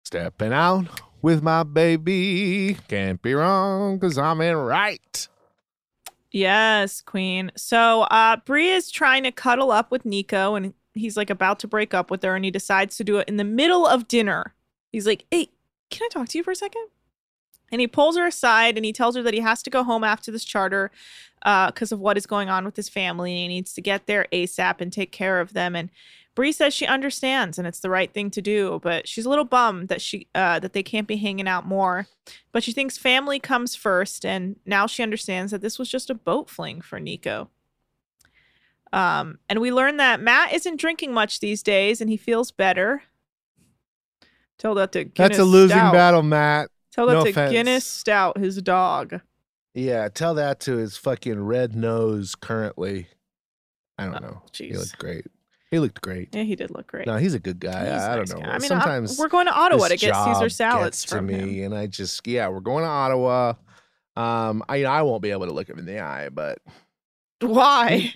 Stepping out with my baby. Can't be wrong because I'm in right. yes, Queen. So, uh, Bree is trying to cuddle up with Nico, and he's like about to break up with her, and he decides to do it in the middle of dinner. He's like, "Hey, can I talk to you for a second? And he pulls her aside, and he tells her that he has to go home after this charter because of what is going on with his family. And he needs to get there ASAP and take care of them. And Bree says she understands and it's the right thing to do, but she's a little bummed that she uh, that they can't be hanging out more. But she thinks family comes first, and now she understands that this was just a boat fling for Nico. Um, and we learn that Matt isn't drinking much these days, and he feels better. Tell that to Guinness That's a losing Stout. battle, Matt. Tell that No to offense. Guinness Stout, his dog. Yeah, tell that to his fucking red nose currently. I don't know. He jeez. looked great. He looked great. Yeah, he did look great. No, he's a good guy. I, I don't know. guy. I mean, I'm- Sometimes we're going to Ottawa to get Caesar salads from me, him. and I just yeah, we're going to Ottawa. Um, I I won't be able to look him in the eye, but Why?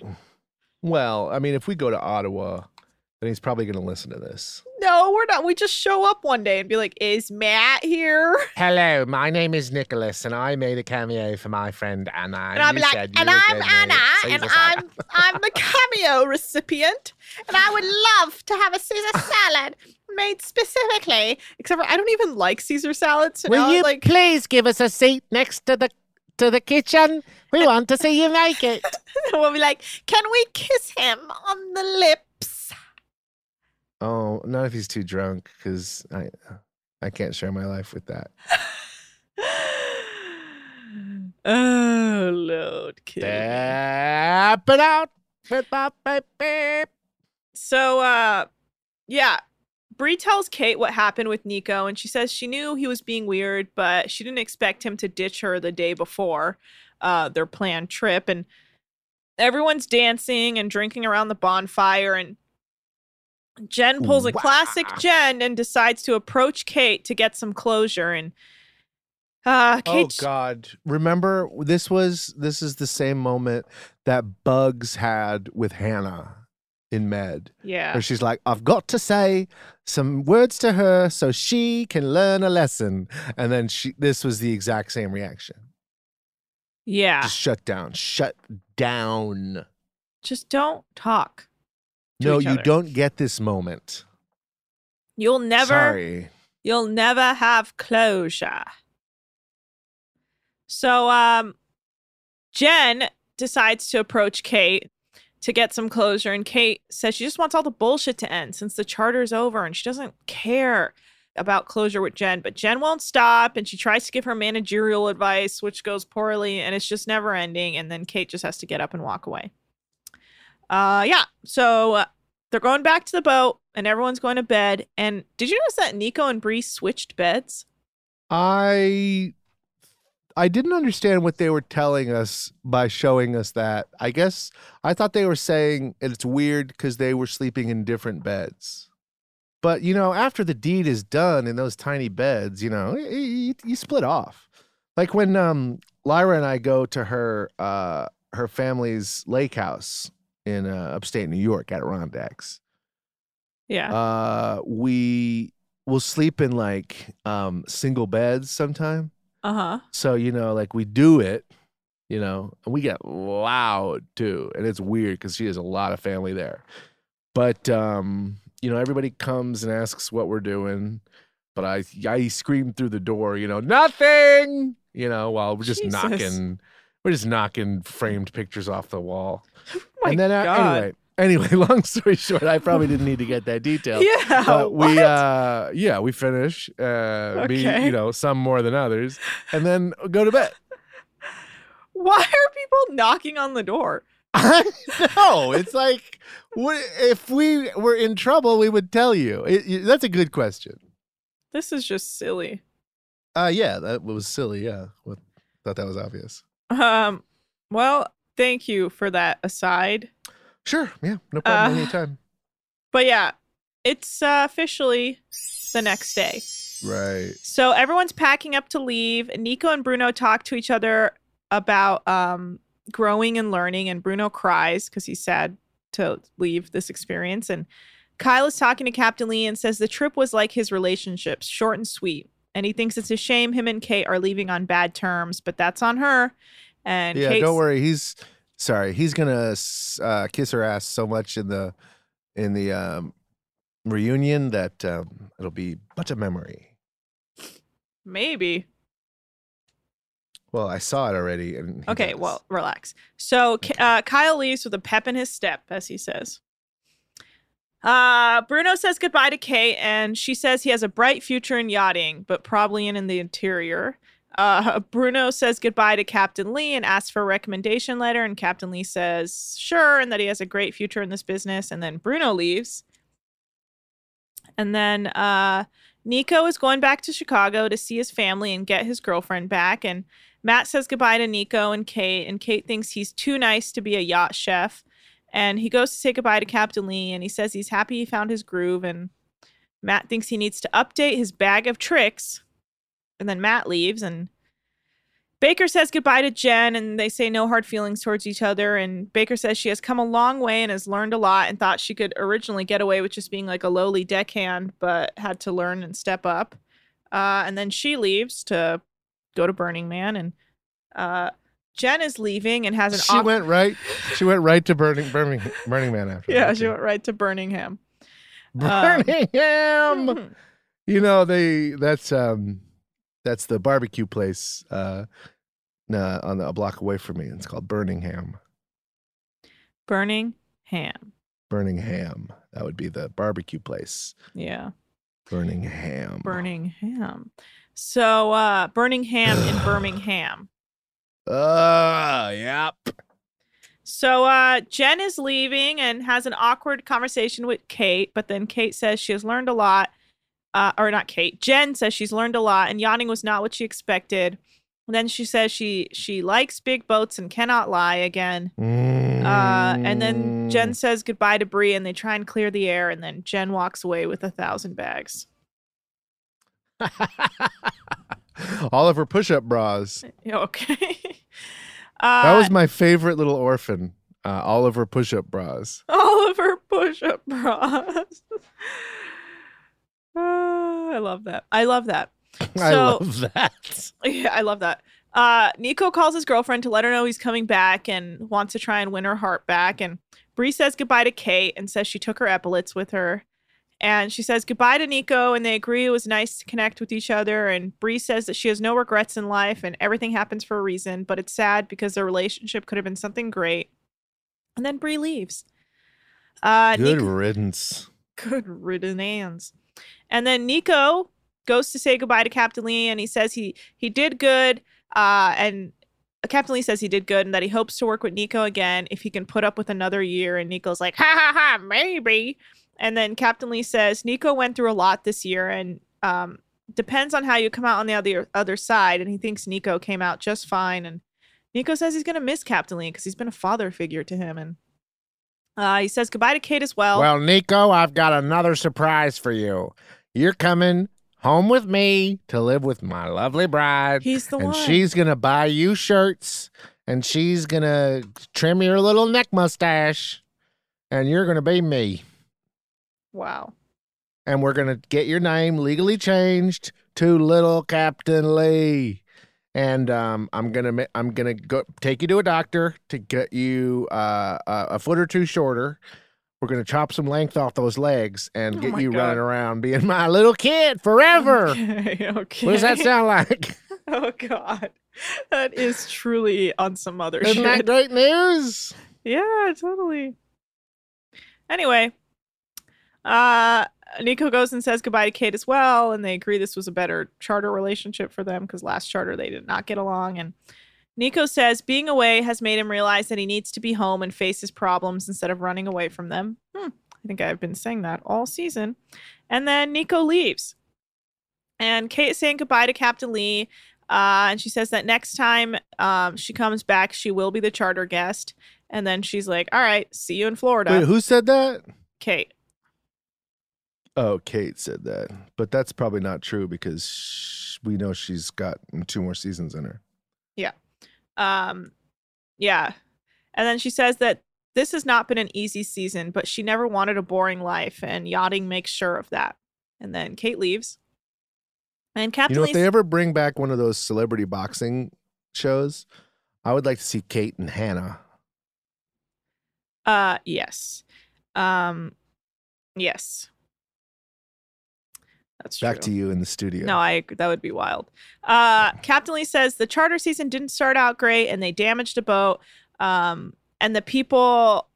well, I mean, if we go to Ottawa, then he's probably going to listen to this. No, we're not. We just show up one day and be like, "Is Matt here?" Hello, my name is Nicholas, and I made a cameo for my friend Anna. And I'm like, and I'm Anna, and I'm I'm the cameo recipient, and I would love to have a Caesar salad made specifically. Except for I don't even like Caesar salads. So now, Will you like, please give us a seat next to the to the kitchen? We want to see you make it. we'll be like, "Can we kiss him on the lips?" Oh, not if he's too drunk, because I I can't share my life with that. Oh Lord, kid. Step it out with my baby. So, uh, yeah, Bree tells Kate what happened with Nico, and she says she knew he was being weird, but she didn't expect him to ditch her the day before uh, their planned trip. And everyone's dancing and drinking around the bonfire, and Jen pulls a classic Jen and decides to approach Kate to get some closure. And uh, Oh God! Remember, this was this is the same moment that Bugs had with Hannah in Med. Yeah. where she's like, "I've got to say some words to her so she can learn a lesson," and then she. This was the exact same reaction. yeah, Just shut down. Shut down. just don't talk. No, you other. don't get this moment. You'll never. Sorry. You'll never have closure. So um Jen decides to approach Kate to get some closure and Kate says she just wants all the bullshit to end since the charter's over and she doesn't care about closure with Jen, but Jen won't stop and she tries to give her managerial advice which goes poorly and it's just never ending and then Kate just has to get up and walk away. Uh yeah, so uh, they're going back to the boat and everyone's going to bed. And did you notice that Nico and Bree switched beds? I I didn't understand what they were telling us by showing us that. I guess I thought they were saying it's weird because they were sleeping in different beds. But you know, after the deed is done in those tiny beds, you know, you, you split off. Like when um, Lyra and I go to her uh, her family's lake house in uh, upstate New York, at Adirondacks. Yeah. Uh, we will sleep in like um, single beds sometime. Uh huh. So, you know, like we do it, you know, and we get loud too. And it's weird because she has a lot of family there. But, um, you know, everybody comes and asks what we're doing. But I, I scream through the door, you know, nothing, you know, while we're just Jesus. knocking, we're just knocking framed pictures off the wall. My and then, uh, God. anyway, anyway, long story short, I probably didn't need to get that detail. Yeah, But we, what? uh, yeah, we finish, uh, me, Okay. you know, some more than others, and then go to bed. Why are people knocking on the door? no, it's like what, if we were in trouble, we would tell you. It, it- that's a good question. This is just silly. Uh, yeah, that was silly. Yeah, What- thought that was obvious. Um. Well, thank you for that aside. Sure. Yeah, no problem. Uh, anytime. But yeah, it's uh, officially the next day. Right. So everyone's packing up to leave. Nico and Bruno talk to each other about um, growing and learning, and Bruno cries because he's sad to leave this experience. And Kyle is talking to Captain Lee and says the trip was like his relationships, short and sweet. And he thinks it's a shame him and Kate are leaving on bad terms, but that's on her. And yeah, Kate's, don't worry. He's sorry. He's gonna uh, kiss her ass so much in the in the um, reunion that um, it'll be but a memory. maybe. Well, I saw it already. And Okay, does. well, relax. So uh, Kyle leaves with a pep in his step, as he says. Uh, Bruno says goodbye to Kate, and she says he has a bright future in yachting, but probably in, in the interior. Uh, Bruno says goodbye to Captain Lee and asks for a recommendation letter, and Captain Lee says sure, and that he has a great future in this business. And then Bruno leaves. And then uh, Nico is going back to Chicago to see his family and get his girlfriend back. And Matt says goodbye to Nico and Kate, and Kate thinks he's too nice to be a yacht chef. And he goes to say goodbye to Captain Lee, and he says he's happy he found his groove. And Matt thinks he needs to update his bag of tricks. And then Matt leaves, and Baker says goodbye to Jen, and they say no hard feelings towards each other. And Baker says she has come a long way and has learned a lot, and thought she could originally get away with just being like a lowly deckhand, but had to learn and step up. Uh, and then she leaves to go to Burning Man, and uh, Jen is leaving and has an. she went right. She went right to Burning Burning Burning Man after. Yeah, that, she too. went right to Birmingham. Birmingham. Um, You know they that's um that's the barbecue place uh, uh on the, a block away from me. It's called Birmingham. Burning Ham. Birmingham. That would be the barbecue place. Yeah. Birmingham. Birmingham. So uh Birmingham in Birmingham. Uh, yep. So uh Jen is leaving and has an awkward conversation with Kate, but then Kate says she has learned a lot. Uh, or not Kate. Jen says she's learned a lot and yachting was not what she expected. And then she says she she likes big boats and cannot lie again. Uh, and then Jen Mm. says goodbye to Bree and they try and clear the air and then Jen walks away with a thousand bags. All of her push-up bras. Okay. uh, That was my favorite little orphan. Uh, all of her push-up bras. Oliver push-up bras. Ah, I love that. I love that. I So- love that. Yeah, I love that. Uh, Nico calls his girlfriend to let her know he's coming back and wants to try and win her heart back. And Bree says goodbye to Kate and says she took her epaulets with her. And she says goodbye to Nico, and they agree it was nice to connect with each other. And Bree says that she has no regrets in life and everything happens for a reason, but it's sad because their relationship could have been something great. And then Bree leaves. Uh, Good Nico- riddance. Good riddance. And then Nico goes to say goodbye to Captain Lee, and he says he he did good. Uh, and Captain Lee says he did good, and that he hopes to work with Nico again if he can put up with another year. And Nico's like, ha ha ha, maybe. And then Captain Lee says Nico went through a lot this year, and um, depends on how you come out on the other other side. And he thinks Nico came out just fine. And Nico says he's gonna miss Captain Lee because he's been a father figure to him. And uh, he says goodbye to Kate as well. Well, Nico, I've got another surprise for you. You're coming home with me to live with my lovely bride. He's the and one. she's gonna buy you shirts and she's gonna trim your little neck mustache and you're gonna be me. wow. And we're gonna get your name legally changed to Little Captain Lee. And um, I'm gonna I'm gonna go take you to a doctor to get you uh, a, a foot or two shorter. We're gonna chop some length off those legs and Oh get you God. running around being my little kid forever. Okay, okay. What does that sound like? Oh God, that is truly on some other Isn't shit. that great news? Yeah, totally. Anyway, uh, Nico goes and says goodbye to Kate as well, and they agree this was a better charter relationship for them because last charter they did not get along. And Nico says being away has made him realize that he needs to be home and face his problems instead of running away from them. Hmm, I think I've been saying that all season. And then Nico leaves. And Kate is saying goodbye to Captain Lee. Uh, and she says that next time um, she comes back, she will be the charter guest. And then she's like, all right, see you in Florida. Wait, who said that? Kate. Oh, Kate said that, but that's probably not true because we know she's got two more seasons in her. Yeah. Um, yeah. And then she says that this has not been an easy season, but she never wanted a boring life, and yachting makes sure of that. And then Kate leaves. And Captain you know, if they ever bring back one of those celebrity boxing shows, I would like to see Kate and Hannah. Uh yes. Um yes. That's Back true. to you in the studio. No, I that would be wild. Uh Captain Lee says the charter season didn't start out great and they damaged a boat. Um and the people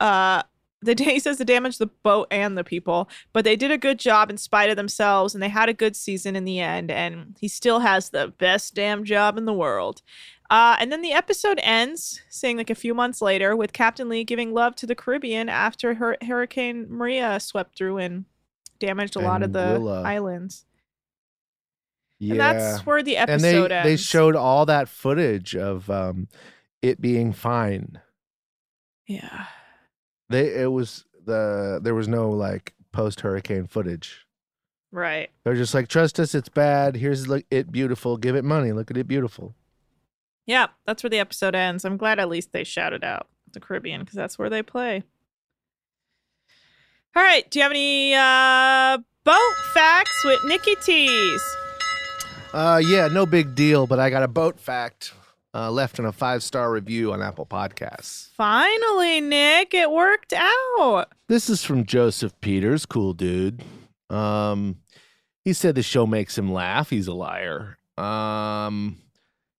uh the day he says they damaged the boat and the people, but they did a good job in spite of themselves and they had a good season in the end and he still has the best damn job in the world. Uh, and then the episode ends, saying like a few months later, with Captain Lee giving love to the Caribbean after her Hurricane Maria swept through and damaged a lot of the Willa. islands. yeah. And that's where the episode and they ends. they showed all that footage of um, it being fine. yeah. They it was the there was no like post hurricane footage. Right. They're just like, trust us, it's bad. Here's look it beautiful. Give it money. Look at it beautiful. Yeah, that's where the episode ends. I'm glad at least they shouted out the Caribbean because that's where they play. All right. Do you have any uh, boat facts with Nikki T's? Uh, yeah, no big deal. But I got a boat fact uh, left in a five star review on Apple Podcasts. Finally, Nick, it worked out. This is from Joseph Peters, cool dude. Um, he said the show makes him laugh. He's a liar. Um,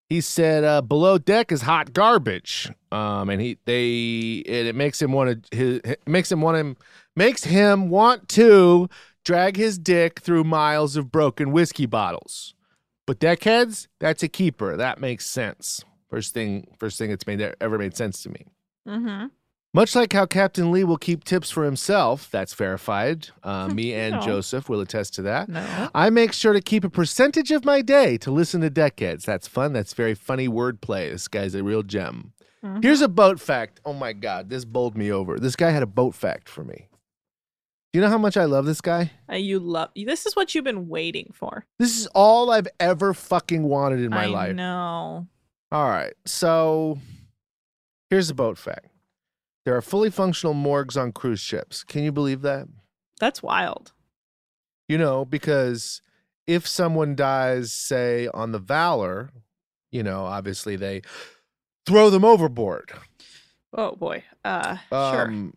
he said uh, below deck is hot garbage. Um, and he they and it makes him want to his it makes him want him makes him want to drag his dick through miles of broken whiskey bottles. But deckheads, that's a keeper. That makes sense. First thing, first thing it's made ever made sense to me. Mm-hmm. Much like how Captain Lee will keep tips for himself, that's verified. Uh, me and No. Joseph will attest to that. No. I make sure to keep a percentage of my day to listen to Deckheads. That's fun. That's very funny wordplay. This guy's a real gem. Mhm. Here's a boat fact. Oh my God, this bowled me over. This guy had a boat fact for me. You know how much I love this guy? Uh, you love this is what you've been waiting for. This is all I've ever fucking wanted in my I life. know. All right. So here's the boat fact. There are fully functional morgues on cruise ships. Can you believe that? That's wild. You know, because if someone dies, say, on the Valor, you know, obviously they throw them overboard. Oh boy. Uh sure.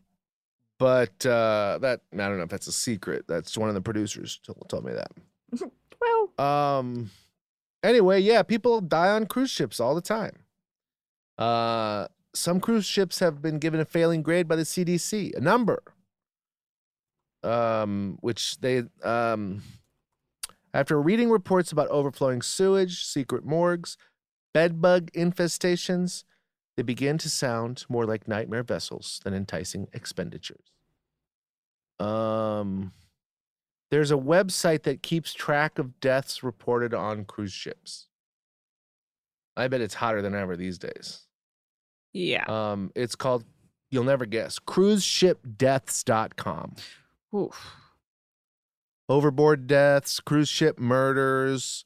But uh, that, I don't know if that's a secret. That's one of the producers told, told me that. Well, Um. Anyway, yeah, people die on cruise ships all the time. Uh, some cruise ships have been given a failing grade by the CDC, a number. Um, which they um, after reading reports about overflowing sewage, secret morgues, bedbug infestations, they begin to sound more like nightmare vessels than enticing expenditures. Um, There's a website that keeps track of deaths reported on cruise ships. I bet it's hotter than ever these days. Yeah. Um, it's called, you'll never guess, cruiseshipdeaths.com. Oof. Overboard deaths, cruise ship murders,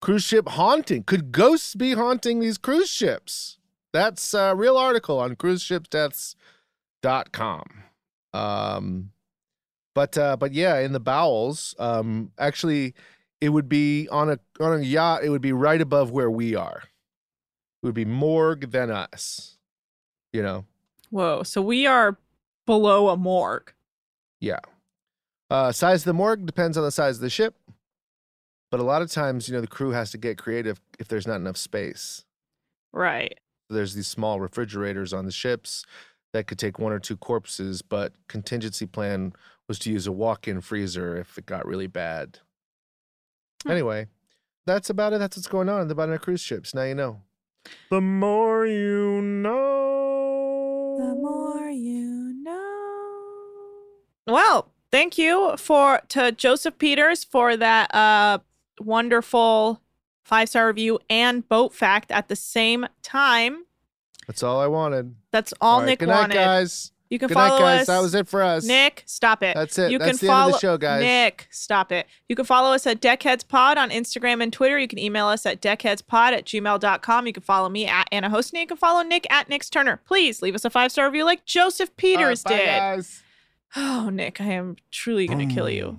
cruise ship haunting. Could ghosts be haunting these cruise ships? That's a real article on cruiseshipdeaths.com. Um, but uh, but yeah, in the bowels, um, actually, it would be on a on a yacht. It would be right above where we are. It would be morgue than us. You know. Whoa. So we are below a morgue. Yeah. Uh, size of the morgue depends on the size of the ship, but a lot of times, you know, the crew has to get creative if there's not enough space. Right. There's these small refrigerators on the ships that could take one or two corpses, but contingency plan was to use a walk-in freezer if it got really bad. Anyway, that's about it. That's what's going on about of cruise ships. Now you know. The more you know. The more you know. Well, thank you for to Joseph Peters for that uh wonderful five star review and boat fact at the same time. That's all I wanted. That's all, right, Nick good night, wanted. guys. You can Good follow night, guys. us. That was it for us. Nick, stop it. That's it. You That's can the end of follow the show, guys. Nick, stop it. You can follow us at DeckheadsPod on Instagram and Twitter. You can email us at deckheadspod at gmail.com. You can follow me at Anna Hosney. You can follow Nick at Nick's Turner. Please leave us a five star review like Joseph Peters All right, bye, did. guys. Oh, Nick, I am truly going to kill you. Mm.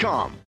Indeed.com.